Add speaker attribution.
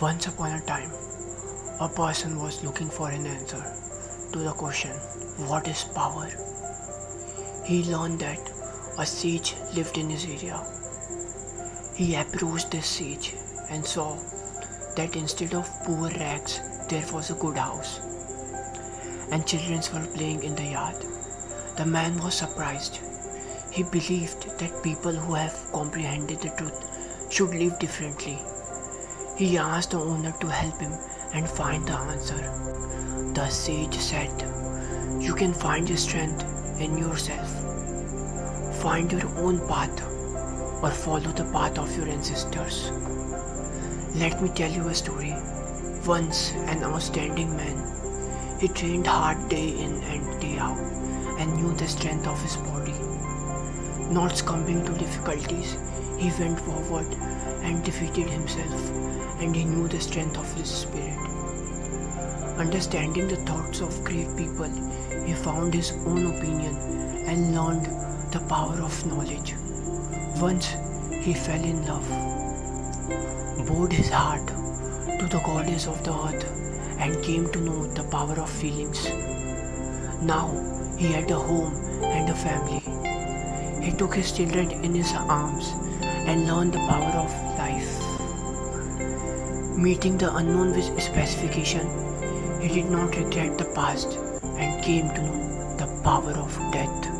Speaker 1: Once upon a time, a person was looking for an answer to the question, What is power? He learned that a sage lived in his area. He approached this sage and saw that instead of poor rags, there was a good house, and children were playing in the yard. The man was surprised. He believed that people who have comprehended the truth should live differently he asked the owner to help him and find the answer. The sage said, You can find your strength in yourself. Find your own path or follow the path of your ancestors. Let me tell you a story. Once, an outstanding man, he trained hard day in and day out and knew the strength of his body. Not succumbing to difficulties, he went forward and defeated himself and he knew the strength of his spirit. Understanding the thoughts of great people, he found his own opinion and learned the power of knowledge. Once he fell in love, bowed his heart to the goddess of the earth, and came to know the power of feelings. Now he had a home and a family. He took his children in his arms and learned the power of life. Meeting the unknown with specification, he did not regret the past and came to know the power of death.